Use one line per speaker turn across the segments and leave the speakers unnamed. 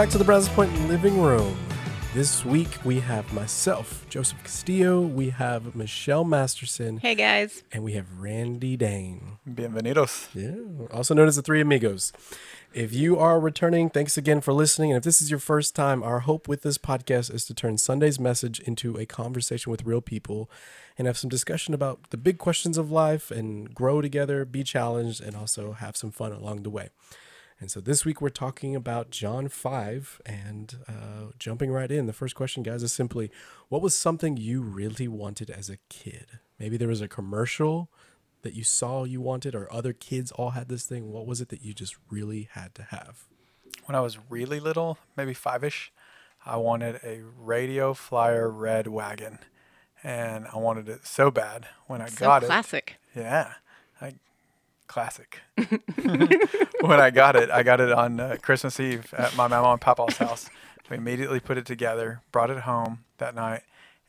Welcome back to the Brazos Point Living Room. This week we have myself, Joseph Castillo, we have Michelle Masterson,
Hey guys.
and we have Randy Dane.
Bienvenidos.
Yeah, also known as the Three Amigos. If you are returning, thanks again for listening. And if this is your first time, our hope with this podcast is to turn Sunday's message into a conversation with real people and have some discussion about the big questions of life and grow together, be challenged, and also have some fun along the way. And so this week we're talking about John 5 and uh, jumping right in. The first question, guys, is simply what was something you really wanted as a kid? Maybe there was a commercial that you saw you wanted, or other kids all had this thing. What was it that you just really had to have?
When I was really little, maybe five ish, I wanted a radio flyer red wagon. And I wanted it so bad when I
So
got
classic.
it. Classic. Yeah. I, classic. when I got it, I got it on uh, Christmas Eve at my mama and papa's house. We immediately put it together, brought it home that night,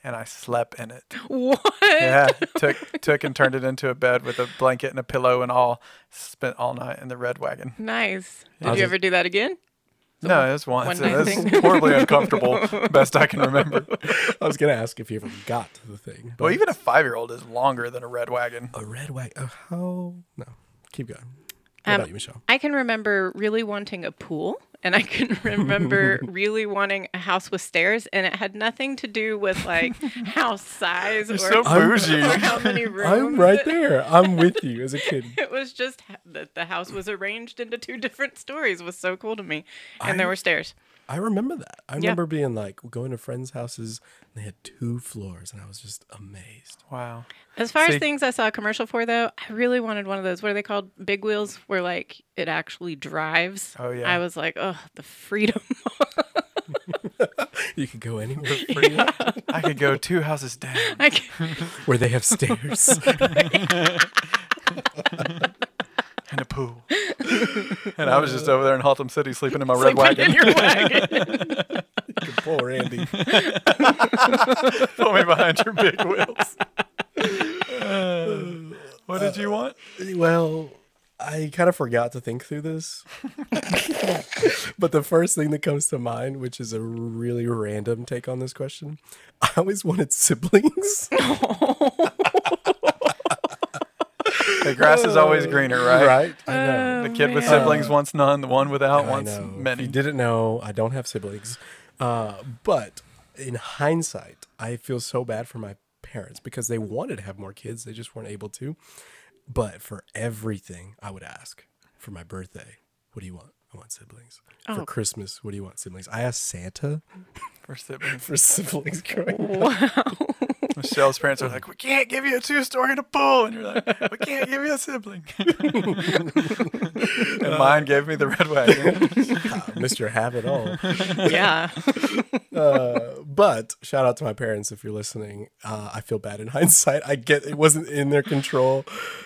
and I slept in it.
What?
Yeah, took took and turned it into a bed with a blanket and a pillow and all. Spent all night in the red wagon.
Nice. Did you
it-
ever do that again?
No, it was once.
one
It was horribly uncomfortable. Best I can remember.
I was going to ask if you ever got the thing.
Well, even a five-year-old is longer than a red wagon.
a red wagon. Oh, how? No. Keep going. What
Um,
about you, Michelle?
I can remember really wanting a pool, and I can remember really wanting a house with stairs, and it had nothing to do with like house size or,
so bougie.
or how many rooms.
I'm right there. I'm with you as a kid.
It was just that the house was arranged into two different stories was so cool to me, and there were stairs.
I remember that. I
Yeah.
remember being like going to friends' houses and they had two floors, and I was just amazed.
Wow.
As far
See-
as things I saw a commercial for, though, I really wanted one of those. What are they called? Big wheels, where like it actually drives.
Oh, yeah.
I was like, oh, the freedom.
You could go anywhere free
I could go two houses down.
I can-
where they have stairs.
and a pool. and I was just over there in Haltom City sleeping in my red wagon.
in your wagon.
Poor Andy.
Pull me behind your big wheels. what did you uh, want?
Well, I kind of forgot to think through this. but the first thing that comes to mind, which is a really random take on this question, I always wanted siblings.
The grass is always greener, right?
right? I know.
The kid with
man.
siblings wants none. The one without
I
wants
know. If
many.
you didn't know, I don't have siblings. Uh, but in hindsight, I feel so bad for my parents because they wanted to have more kids. They just weren't able to. But for everything, I would ask for my birthday, what do you want? I want siblings. For
Oh.
Christmas, what do you want? Siblings. I asked Santa
For siblings.
for siblings growing up.
wow.
Michelle's parents are like, we can't give you a two-story and a pool, and you're like, we can't give you a sibling. and mine gave me the red wagon.
Mr. Have It All.
Yeah.
Uh, but shout out to my parents if you're listening. Uh, I feel bad in hindsight. I get it wasn't in their control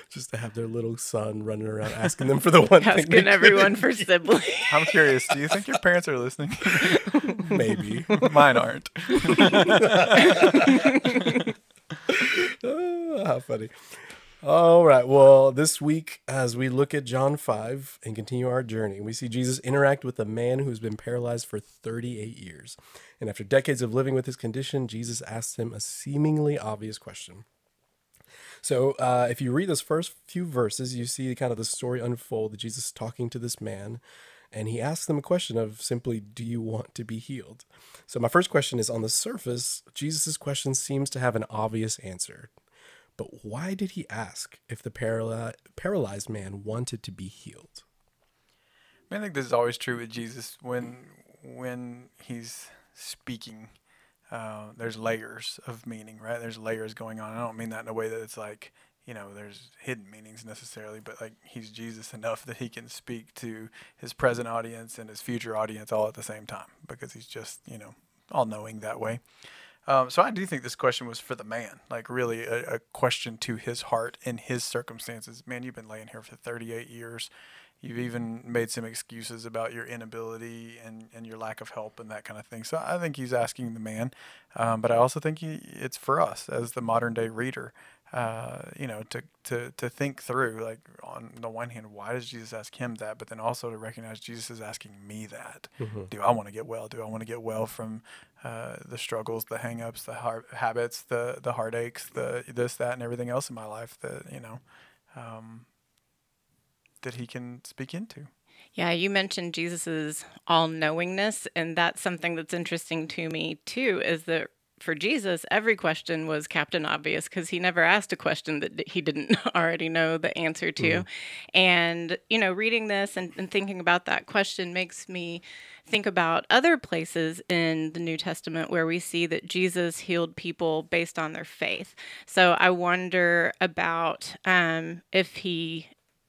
just to have their little son running around asking them for the one thing.
Asking everyone for
get.
siblings.
I'm curious. Do you think your parents are listening?
Maybe.
Mine aren't.
Oh, how funny. All right. Well, this week, as we look at John 5 and continue our journey, we see Jesus interact with a man who's been paralyzed for 38 years. And after decades of living with his condition, Jesus asks him a seemingly obvious question. So, uh, if you read those first few verses, you see kind of the story unfold that Jesus talking to this man. And he asks them a question of simply, Do you want to be healed? So, my first question is on the surface, Jesus' question seems to have an obvious answer. But why did he ask if the paraly- paralyzed man wanted to be healed?
I think this is always true with Jesus when when he's speaking. Uh, there's layers of meaning, right? There's layers going on. I don't mean that in a way that it's like you know there's hidden meanings necessarily, but like he's Jesus enough that he can speak to his present audience and his future audience all at the same time because he's just you know all knowing that way. Um, so I do think this question was for the man, like really a, a question to his heart in his circumstances. Man, you've been laying here for 38 years. You've even made some excuses about your inability and, and your lack of help and that kind of thing. So I think he's asking the man, um, but I also think he, it's for us as the modern day reader uh, you know, to, to, to think through, like, on the one hand, why does Jesus ask him that? But then also to recognize Jesus is asking me that.
Mm-hmm.
Do I want to get well? Do I want to get well from uh, the struggles, the hangups, the har- habits, the, the heartaches, the this, that, and everything else in my life that, you know, um, that he can speak into?
Yeah, you mentioned Jesus's all knowingness, and that's something that's interesting to me too. Is that for Jesus, every question was Captain Obvious because he never asked a question that he didn't already know the answer to.
Mm-hmm.
And, you know, reading this and, and thinking about that question makes me think about other places in the New Testament where we see that Jesus healed people based on their faith. So I wonder about um, if he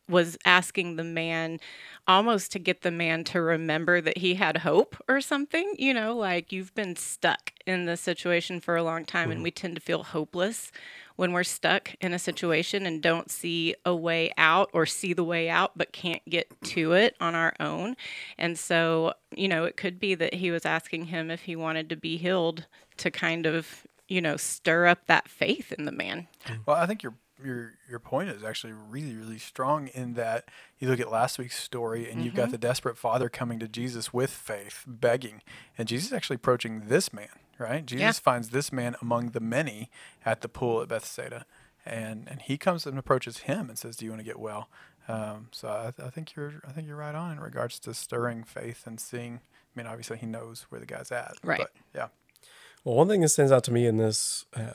was asking the man almost to get the man to remember that he had hope or something, you know, like you've been stuck in this situation for a long time and mm-hmm. we tend to feel hopeless when we're stuck in a situation and don't see a way out or see the way out but can't get to it on our own. And so, you know, it could be that he was asking him if he wanted to be healed to kind of, you know, stir up that faith in the man.
Well, I think your your your point is actually really really strong in that you look at last week's story and you've got the desperate father coming to Jesus with faith, begging, and Jesus is actually approaching this man, right? Jesus finds this man among the many at the pool at Bethsaida, and and he comes and approaches him and says, "Do you want to get well?" Um, so I, I think you're I think you're right on in regards to stirring faith and seeing. I mean, obviously he knows where the guy's at,
Right.
But yeah,
Well, one thing that stands out to me in this uh,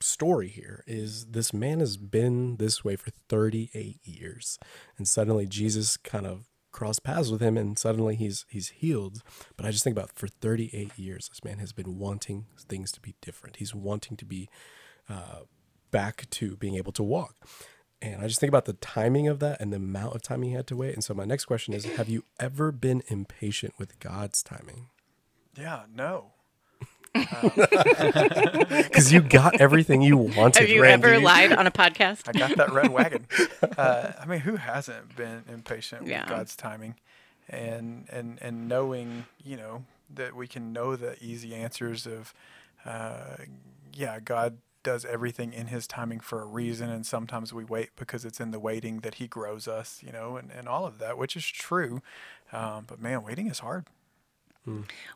story here is this man has been this way for 38 years, and suddenly Jesus kind of crossed paths with him, and suddenly he's he's healed. But I just think about for 38 years, this man has been wanting things to be different. He's wanting to be uh, back to being able to walk. And I just think about the timing of that and the amount of time he had to wait. And so my next question is: Have you ever been impatient with God's timing?
yeah, no.
Because you got everything you wanted.
Have you
Randy.
ever lied on a podcast?
I got that red wagon. Uh, I mean, who hasn't been impatient
Yeah.
with God's timing, and and and knowing, you know, that we can know the easy answers of, uh, yeah, God does everything in His timing for a reason, and sometimes we wait because it's in the waiting that He grows us, you know, and and all of that, which is true. Um, but man, waiting is hard.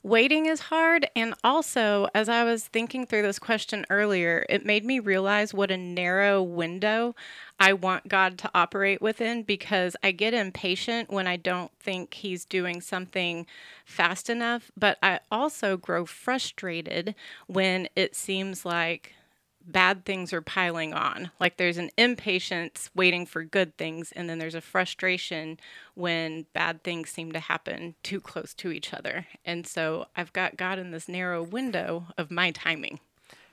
Waiting is hard. And also, as I was thinking through this question earlier, it made me realize what a narrow window I want God to operate within because I get impatient when I don't think He's doing something fast enough. But I also grow frustrated when it seems like bad things are piling on. Like there's an impatience waiting for good things, and then there's a frustration when bad things seem to happen too close to each other. And so I've got God in this narrow window of my timing.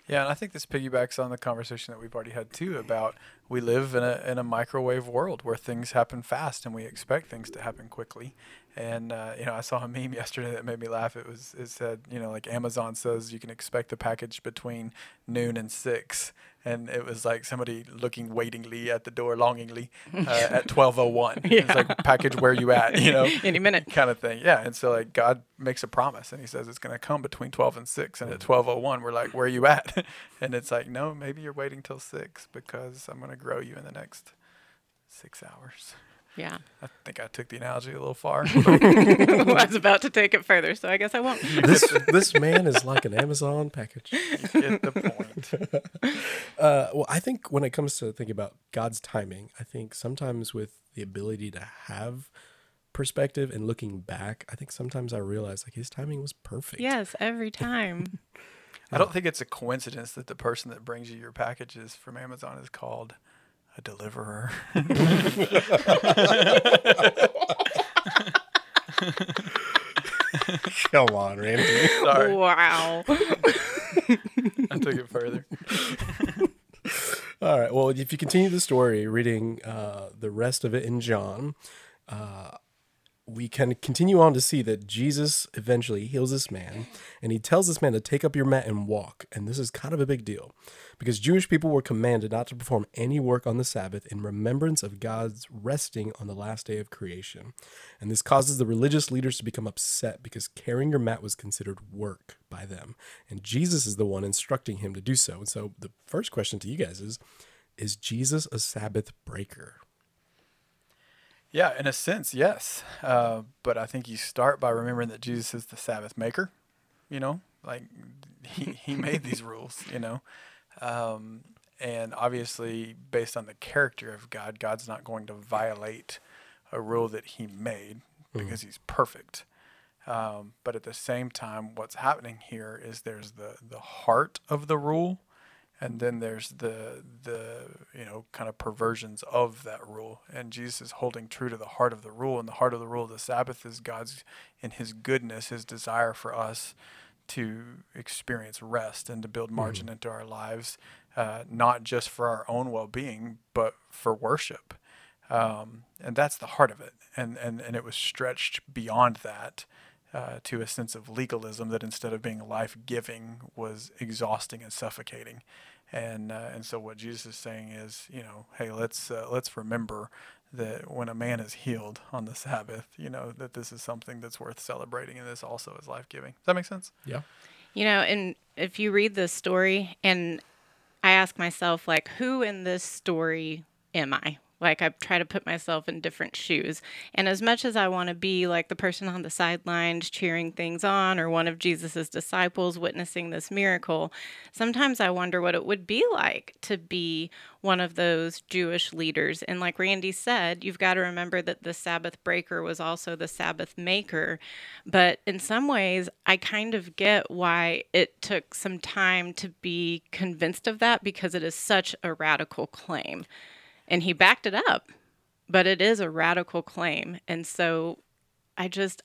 Yeah, and I think this piggybacks on the conversation that we've already had too about we live in a in a microwave world where things happen fast and we expect things to happen quickly. And uh, you know, I saw a meme yesterday that made me laugh. It was it said, you know, like Amazon says you can expect the package between noon and six, and it was like somebody looking waitingly at the door, longingly uh, at twelve oh one. It's like package where you at, you know
Any minute.
kind of thing. Yeah. And so like God makes a promise and he says it's going to come between 12 and 6 and at 1201 we're like where are you at? and it's like no, maybe you're waiting till 6 because I'm going to grow you in the next 6 hours.
Yeah.
I think I took the analogy a little far.
I was about to take it further, so I guess I won't.
this this man is like an Amazon package.
You Get the point.
Uh, well, I think when it comes to thinking about God's timing, I think sometimes with the ability to have perspective and looking back, I think sometimes I realize like his timing was perfect.
Yes, every time.
I don't think it's a coincidence that the person that brings you your packages from Amazon is called a deliverer.
Come on, Randy.
Sorry,
Wow.
I took it further.
All right. Well, if you continue the story, reading uh, the rest of it in John, uh, we can continue on to see that Jesus eventually heals this man, and he tells this man to take up your mat and walk. And this is kind of a big deal because Jewish people were commanded not to perform any work on the Sabbath in remembrance of God's resting on the last day of creation. And this causes the religious leaders to become upset because carrying your mat was considered work by them. And Jesus is the one instructing him to do so. And so the first question to you guys is Is Jesus a Sabbath breaker?
Yeah, in a sense, yes. Uh, but I think you start by remembering that Jesus is the Sabbath maker. You know, like he, he made these rules, you know. Um, and obviously, based on the character of God, God's not going to violate a rule that he made because he's perfect. Um, but at the same time, what's happening here is there's the, the heart of the rule, and then there's the the you know kind of perversions of that rule. And Jesus is holding true to the heart of the rule, and the heart of the rule of the Sabbath is God's in His goodness, His desire for us to experience rest and to build margin
Mm-hmm.
into our lives, uh, not just for our own well-being, but for worship. Um, and that's the heart of it. And, and, and it was stretched beyond that uh, to a sense of legalism that instead of being life giving was exhausting and suffocating. And, uh, and so what Jesus is saying is, you know, hey, let's, uh, let's remember that when a man is healed on the Sabbath, you know, that this is something that's worth celebrating and this also is life giving. Does that make sense?
Yeah.
You know, and if you read this story, and I ask myself, like, who in this story am I? Like, I try to put myself in different shoes. And as much as I want to be like the person on the sidelines cheering things on or one of Jesus's disciples witnessing this miracle, sometimes I wonder what it would be like to be one of those Jewish leaders. And like Randy said, you've got to remember that the Sabbath breaker was also the Sabbath maker. But in some ways, I kind of get why it took some time to be convinced of that because it is such a radical claim. And he backed it up, but it is a radical claim. And so I just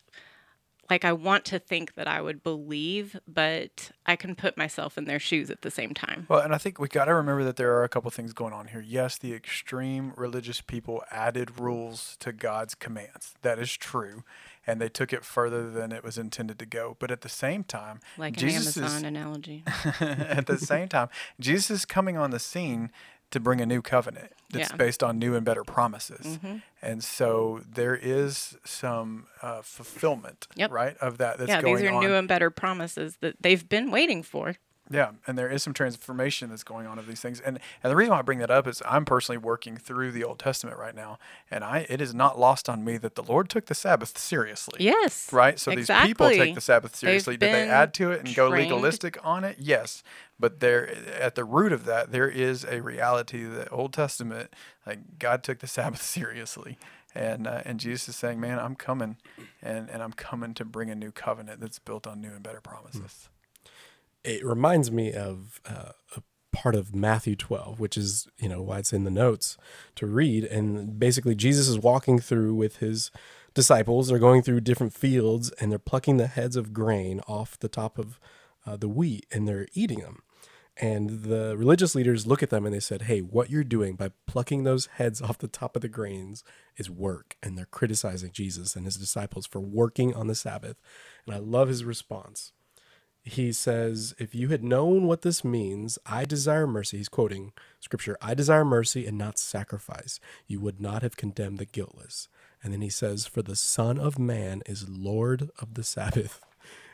like I want to think that I would believe, but I can put myself in their shoes at the same time.
Well, and I think we got to remember that there are a couple things going on here. Yes, the extreme religious people added rules to God's commands. That is true. And they took it further than it was intended to go. But at the same time,
Like an
Jesus
Amazon
is,
analogy.
at the same time, Jesus is coming on the scene to bring a new covenant that's
Yeah.
based on new and better promises.
Mhm.
And so there is some uh, fulfillment,
Yep.
right, of that that's
yeah, these are
on.
new and better promises that they've been waiting for.
Yeah, and there is some transformation that's going on of these things. And and the reason why I bring that up is I'm personally working through the Old Testament right now, and I it is not lost on me that the Lord took the Sabbath seriously.
Yes.
Right? So these people take the Sabbath seriously. Did they add to it and go legalistic on it? Yes. But there at the root of that there is a reality that Old Testament like God took the Sabbath seriously. And uh, and Jesus is saying, "Man, I'm coming and and I'm coming to bring a new covenant that's built on new and better promises."
It reminds me of uh, a part of Matthew 12, which is, you know, why it's in the notes to read. And basically, Jesus is walking through with his disciples. They're going through different fields and they're plucking the heads of grain off the top of uh, the wheat and they're eating them. And the religious leaders look at them and they said, Hey, what you're doing by plucking those heads off the top of the grains is work. And they're criticizing Jesus and his disciples for working on the Sabbath. And I love his response he says, If you had known what this means, I desire mercy. He's quoting scripture, I desire mercy and not sacrifice. You would not have condemned the guiltless. And then he says, For the Son of Man is Lord of the Sabbath.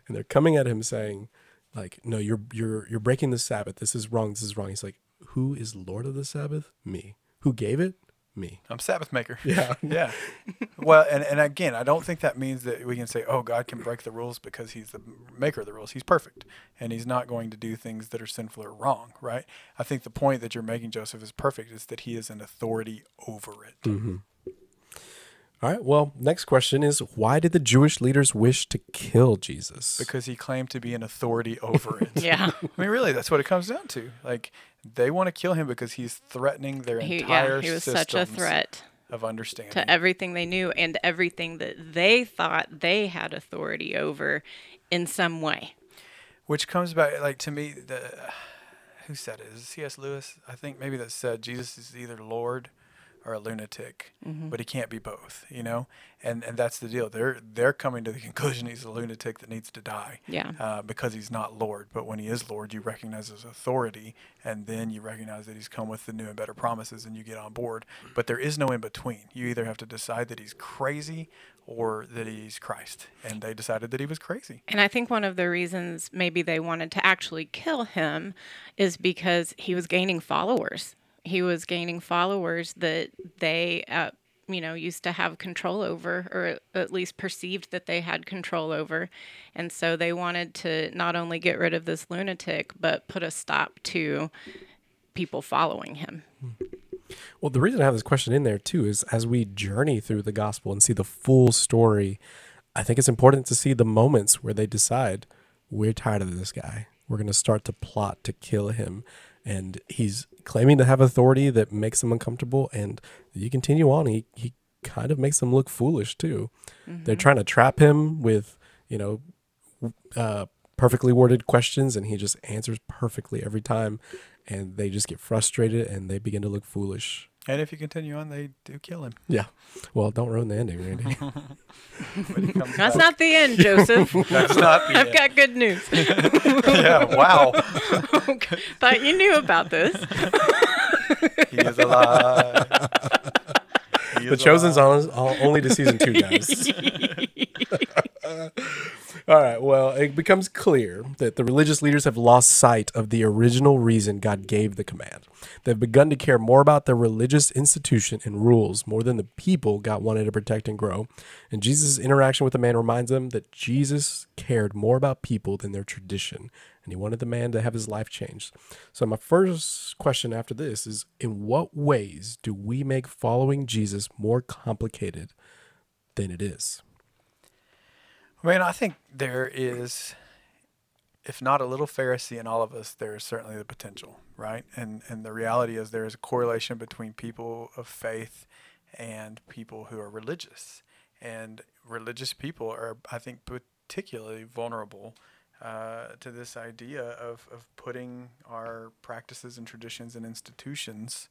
And they're coming at him saying, like, no, you're you're you're breaking the Sabbath. This is wrong. This is wrong. He's like, Who is Lord of the Sabbath? Me. Who gave it? Me.
I'm Sabbath maker.
Yeah.
yeah. Well, and, and again, I don't think that means that we can say, oh, God can break the rules because he's the maker of the rules. He's perfect. And he's not going to do things that are sinful or wrong, right? I think the point that you're making, Joseph, is perfect, is that he is an authority over it.
Mm-hmm. All right. Well, next question is why did the Jewish leaders wish to kill Jesus?
Because he claimed to be an authority over it.
Yeah.
I mean, really, that's what it comes down to. Like, they want to kill him because he's threatening their
He,
entire
yeah, he was such a threat
of understanding.
to everything they knew and everything that they thought they had authority over in some way.
Which comes back, like to me, the who said it? Is it C.S. Lewis? I think maybe that said Jesus is either Lord or a lunatic, but he can't be both. You know, and and that's the deal. They're they're coming to the conclusion he's a lunatic that needs to die.
Yeah.
Uh, because he's not Lord, but when he is Lord, you recognize his authority, and then you recognize that he's come with the new and better promises, and you get on board. But there is no in between. You either have to decide that he's crazy or that he's Christ, and they decided that he was crazy.
And I think one of the reasons maybe they wanted to actually kill him is because he was gaining followers. He was gaining followers that they, uh, you know, used to have control over, or at least perceived that they had control over. And so they wanted to not only get rid of this lunatic, but put a stop to people following him.
Well, the reason I have this question in there too is as we journey through the gospel and see the full story, I think it's important to see the moments where they decide we're tired of this guy. We're going to start to plot to kill him. And he's claiming to have authority that makes him uncomfortable. And you continue on, he, he kind of makes them look foolish too. They're trying to trap him with, you know, uh, perfectly worded questions, and he just answers perfectly every time. And they just get frustrated and they begin to look foolish.
And if you continue on, they do kill him.
Yeah. Well, don't ruin the ending, Randy.
But he comes
That's
back.
not the end, Joseph.
That's not the
I've
end.
got good news.
yeah, wow.
Thought you knew about this.
He is alive. He
the
is
Chosen's
alive.
on only to season two, guys. All right. Well, it becomes clear that the religious leaders have lost sight of the original reason God gave the command. They've begun to care more about their religious institution and rules more than the people God wanted to protect and grow. And Jesus' interaction with the man reminds them that Jesus cared more about people than their tradition, and he wanted the man to have his life changed. So, my first question after this is In what ways do we make following Jesus more complicated than it is?
I mean, I think there is, if not a little Pharisee in all of us, there is certainly the potential, right? And and the reality is there is a correlation between people of faith and people who are religious, and religious people are, I think, particularly vulnerable. Uh, to this idea of, of putting our practices and traditions and institutions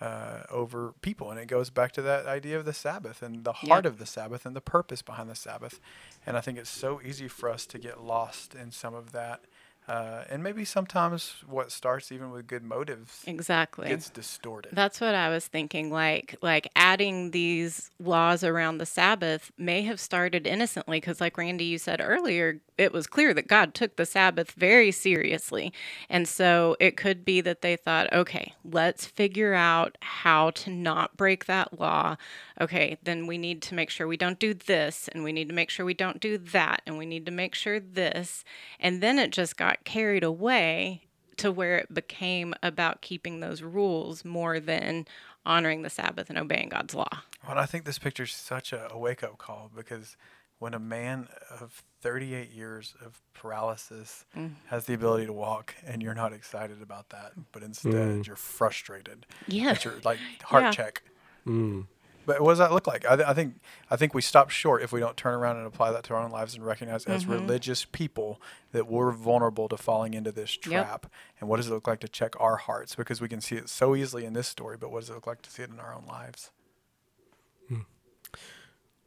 uh, over people. And it goes back to that idea of the Sabbath and the heart of the Sabbath and the purpose behind the Sabbath. And I think it's so easy for us to get lost in some of that. Uh, and maybe sometimes what starts even with good motives
Exactly.
gets distorted.
That's what I was thinking. Like, like adding these laws around the Sabbath may have started innocently, because, like Randy, you said earlier, it was clear that God took the Sabbath very seriously, and so it could be that they thought, okay, let's figure out how to not break that law. Okay, then we need to make sure we don't do this, and we need to make sure we don't do that, and we need to make sure this, and then it just got carried away to where it became about keeping those rules more than honoring the Sabbath and obeying God's law.
Well, I think this picture is such a, a wake up call because when a man of 38 years of paralysis
Mm.
has the ability to walk and you're not excited about that, but instead
Mm.
you're frustrated.
Yeah.
It's your like heart
Yeah.
check.
Mm.
But what does that look like? I, th- I think I think we stop short if we don't turn around and apply that to our own lives and recognize as
Mm-hmm.
religious people that we're vulnerable to falling into this
Yep.
trap. And what does it look like to check our hearts? Because we can see it so easily in this story, but what does it look like to see it in our own lives?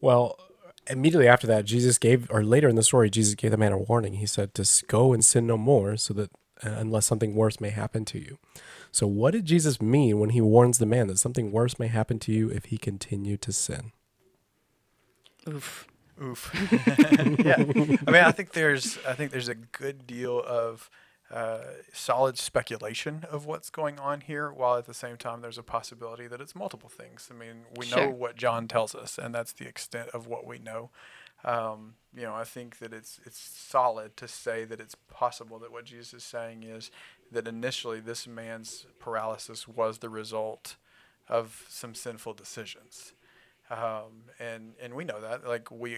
Well, immediately after that, Jesus gave, or later in the story, Jesus gave the man a warning. He said to go and sin no more, so that unless something worse may happen to you. So, what did Jesus mean when he warns the man that something worse may happen to you if he continued to sin?
Oof.
Oof. yeah. I mean, I think there's I think there's a good deal of uh, solid speculation of what's going on here, while at the same time there's a possibility that it's multiple things. I mean, we know what John tells us, and that's the extent of what we know. Um, you know, I think that it's it's solid to say that it's possible that what Jesus is saying is that initially this man's paralysis was the result of some sinful decisions. Um, and and we know that like we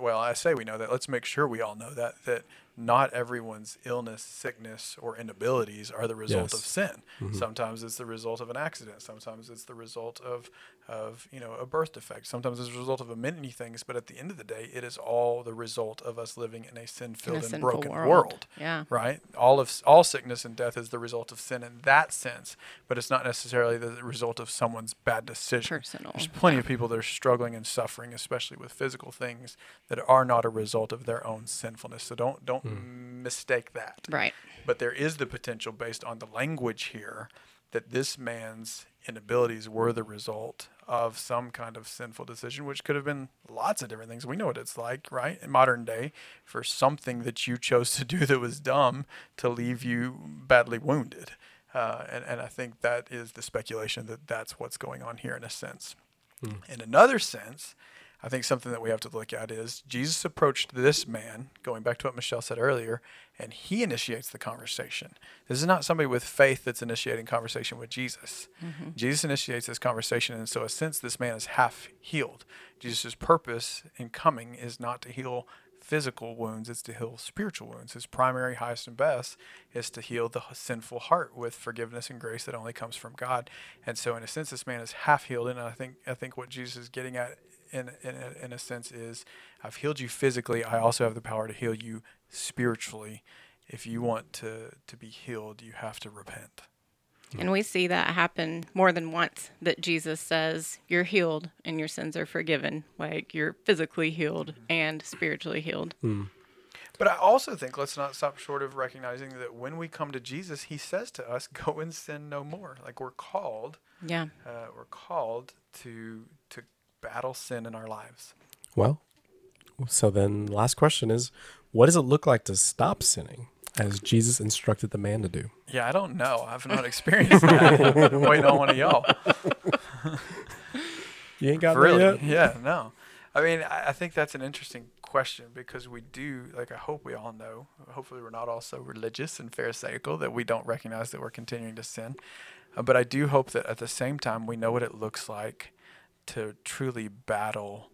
well i say we know that. Let's make sure we all know that that not everyone's illness sickness or inabilities are the result of
Yes.
sin sometimes it's the result of an accident. Sometimes it's the result of of you know a birth defect sometimes as a result of a many things but at the end of the day it is all the result of us living in a sin filled and broken
world.
world
Yeah.
right? All of all sickness and death is the result of sin in that sense, but it's not necessarily the result of someone's bad decision.
Personal.
There's plenty of people that are struggling and suffering, especially with physical things that are not a result of their own sinfulness. So don't don't hmm. mistake that.
Right.
But there is the potential based on the language here that this man's inabilities were the result of some kind of sinful decision, which could have been lots of different things. We know what it's like, right? In modern day, for something that you chose to do that was dumb to leave you badly wounded. Uh, and, and I think that is the speculation that that's what's going on here in a sense. In another sense, I think something that we have to look at is Jesus approached this man, going back to what Michelle said earlier, and he initiates the conversation. This is not somebody with faith that's initiating conversation with Jesus. Mm-hmm. Jesus initiates this conversation, and so, in a sense, this man is half healed. Jesus' purpose in coming is not to heal physical wounds, it's to heal spiritual wounds. His primary, highest, and best is to heal the sinful heart with forgiveness and grace that only comes from God. And so, in a sense, this man is half healed, and I think I think what Jesus is getting at in in a, in a sense is I've healed you physically. I also have the power to heal you spiritually. If you want to to be healed, you have to repent.
And we see that happen more than once that Jesus says, You're healed and your sins are forgiven. Like you're physically healed and spiritually healed.
But I also think let's not stop short of recognizing that when we come to Jesus, He says to us, "Go and sin no more." Like we're called,
Yeah.
uh, we're called to to battle sin in our lives.
Well, so then last question is what does it look like to stop sinning as Jesus instructed the man to do?
Yeah, I don't know. I've not experienced that. Waiting on one of y'all.
You ain't got
really?
yet?
Yeah, no. I mean, I, I think that's an interesting question because we do, like, I hope we all know. Hopefully, we're not all so religious and pharisaical that we don't recognize that we're continuing to sin. Uh, but I do hope that at the same time, we know what it looks like to truly battle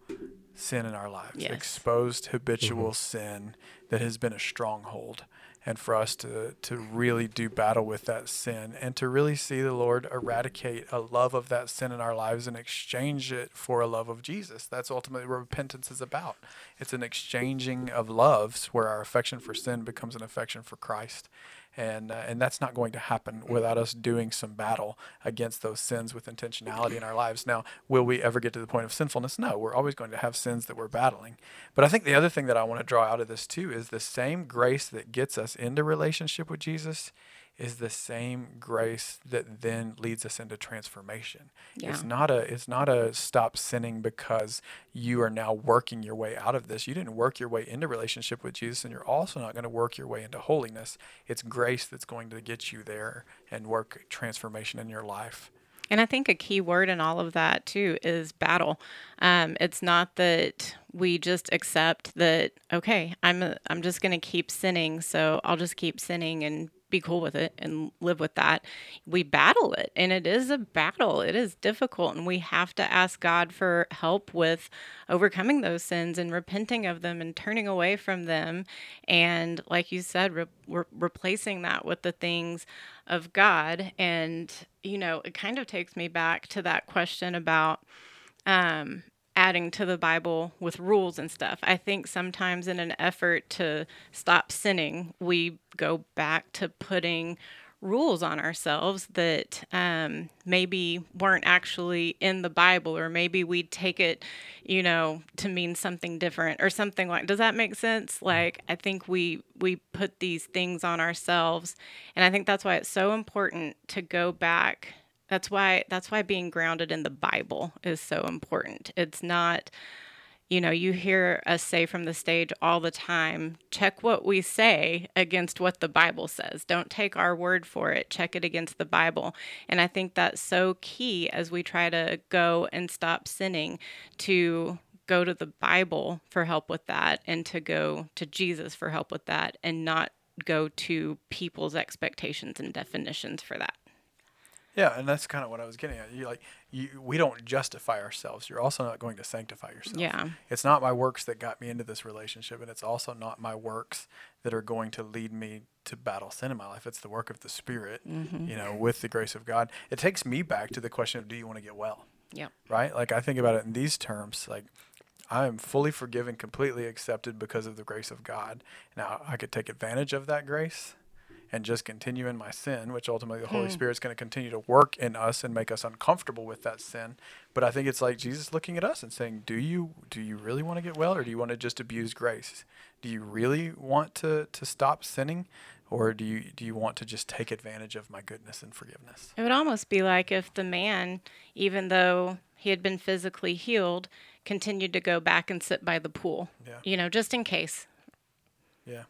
sin in our lives,
Yes.
exposed habitual mm-hmm. sin that has been a stronghold. And for us to, to really do battle with that sin and to really see the Lord eradicate a love of that sin in our lives and exchange it for a love of Jesus. That's ultimately what repentance is about. It's an exchanging of loves where our affection for sin becomes an affection for Christ and uh, and that's not going to happen without us doing some battle against those sins with intentionality in our lives. Now, will we ever get to the point of sinfulness? No, we're always going to have sins that we're battling. But I think the other thing that I want to draw out of this too is the same grace that gets us into relationship with Jesus is the same grace that then leads us into transformation. It's not a it's not a stop sinning because you are now working your way out of this. You didn't work your way into relationship with Jesus and you're also not going to work your way into holiness. It's grace that's going to get you there and work transformation in your life.
And I think a key word in all of that too is battle. Um, it's not that we just accept that okay, I'm a, I'm just going to keep sinning, so I'll just keep sinning and be cool with it and live with that. We battle it, and it is a battle. It is difficult, and we have to ask God for help with overcoming those sins and repenting of them and turning away from them. And like you said, re- re- replacing that with the things of God. And, you know, it kind of takes me back to that question about um, adding to the Bible with rules and stuff. I think sometimes in an effort to stop sinning, we go back to putting rules on ourselves that um, maybe weren't actually in the Bible, or maybe we take it, you know, to mean something different or something like. Does that make sense? Like, I think we we put these things on ourselves, and I think that's why it's so important to go back that's why that's why being grounded in the Bible is so important. It's not you know, you hear us say from the stage all the time, check what we say against what the Bible says. Don't take our word for it. Check it against the Bible. And I think that's so key as we try to go and stop sinning to go to the Bible for help with that and to go to Jesus for help with that and not go to people's expectations and definitions for that.
Yeah, and that's kind of what I was getting at. You like you we don't justify ourselves. You're also not going to sanctify yourself.
Yeah.
It's not my works that got me into this relationship and it's also not my works that are going to lead me to battle sin in my life. It's the work of the spirit, mm-hmm. you know, with the grace of God. It takes me back to the question of do you want to get well?
Yep.
right? Like I think about it in these terms, like I am fully forgiven, completely accepted because of the grace of God. Now I could take advantage of that grace and just continue in my sin, which ultimately the Holy hmm. Spirit's going to continue to work in us and make us uncomfortable with that sin. But I think it's like Jesus looking at us and saying, "Do you do you really want to get well or do you want to just abuse grace? Do you really want to to stop sinning?" Or do you do you want to just take advantage of my goodness and forgiveness?
It would almost be like if the man, even though he had been physically healed, continued to go back and sit by the pool.
Yeah.
You know, just in case.
Yeah.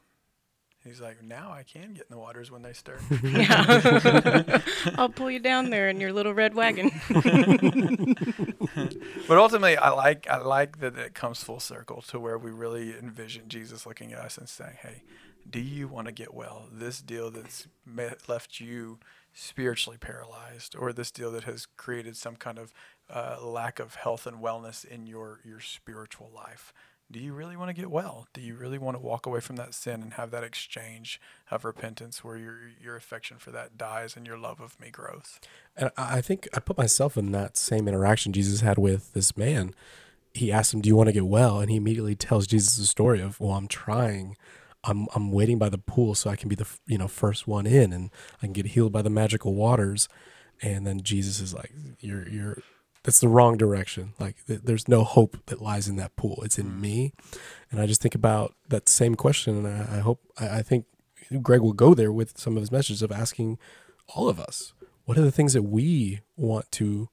He's like, now I can get in the waters when they stir.
Yeah. I'll pull you down there in your little red wagon.
but ultimately, I like I like that it comes full circle to where we really envision Jesus looking at us and saying, "Hey, do you want to get well? This deal that's left you spiritually paralyzed, or this deal that has created some kind of uh, lack of health and wellness in your your spiritual life." Do you really want to get well? Do you really want to walk away from that sin and have that exchange of repentance where your your affection for that dies and your love of me grows?
And I think I put myself in that same interaction Jesus had with this man. He asked him, "Do you want to get well?" And he immediately tells Jesus the story of, "Well, I'm trying. I'm I'm waiting by the pool so I can be the you know first one in and I can get healed by the magical waters." And then Jesus is like, "You're you're that's the wrong direction. Like th- there's no hope that lies in that pool. It's in mm. me. And I just think about that same question, and I, I hope I, I, think Greg will go there with some of his messages of asking all of us, what are the things that we want to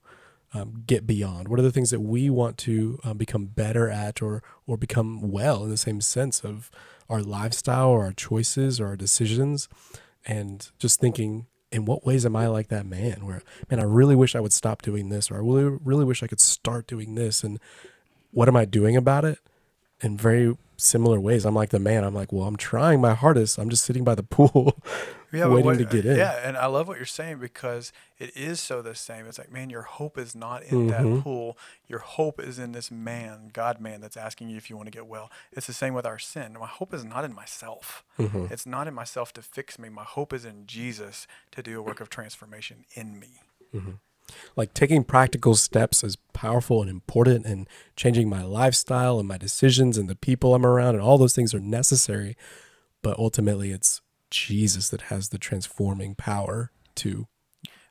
um, get beyond? What are the things that we want to um, become better at, or or become well in the same sense of our lifestyle, or our choices, or our decisions? And just thinking, in what ways am I like that man where, man, I really wish I would stop doing this or I really, really wish I could start doing this. And what am I doing about it? In very similar ways. I'm like the man. I'm like, well, I'm trying my hardest. I'm just sitting by the pool yeah, waiting what, to get in.
Yeah, and I love what you're saying because it is so the same. It's like, man, your hope is not in mm-hmm. that pool. Your hope is in this man, God man, that's asking you if you want to get well. It's the same with our sin. My hope is not in myself. Mm-hmm. It's not in myself to fix me. My hope is in Jesus to do a work of transformation in me.
Mm-hmm. Like taking practical steps is powerful and important, and changing my lifestyle and my decisions and the people I'm around, and all those things are necessary. But ultimately, it's Jesus that has the transforming power to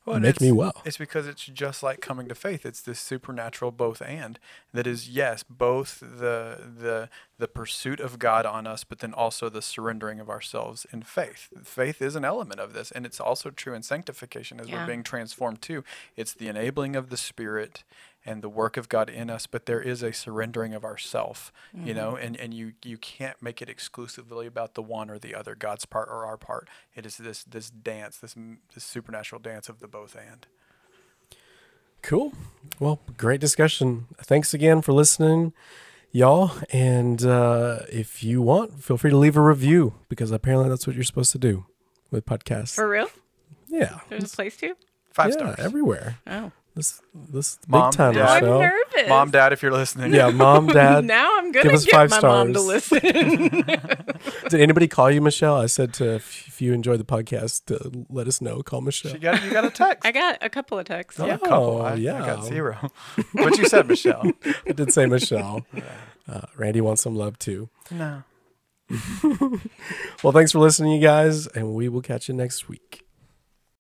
well, make me well.
It's because it's just like coming to faith. It's this supernatural both and that is yes, both the the the pursuit of God on us, but then also the surrendering of ourselves in faith. Faith is an element of this, and it's also true in sanctification as yeah. we're being transformed too. It's the enabling of the Spirit and the work of God in us, but there is a surrendering of ourself, mm-hmm. you know, and, and you, you can't make it exclusively about the one or the other, God's part or our part. It is this, this dance, this, this supernatural dance of the both and.
Cool. Well, great discussion. Thanks again for listening, y'all. And uh, if you want, feel free to leave a review because apparently that's what you're supposed to do with podcasts.
For real?
Yeah.
There's a place to?
Five yeah, stars.
Everywhere.
Oh.
This this mom, big time
dad,
show.
I'm nervous.
Mom, dad, if you're listening.
Yeah, mom, dad.
now I'm gonna give get my stars. mom to listen.
Did anybody call you Michelle? I said to if you enjoy the podcast, uh, let us know. Call Michelle.
She got you got a text.
I got a couple of texts.
Oh, yeah, a couple. I, yeah. I got zero. what you said, Michelle?
I did say Michelle. Uh, Randy wants some love too.
No.
well, thanks for listening, you guys, and we will catch you next week.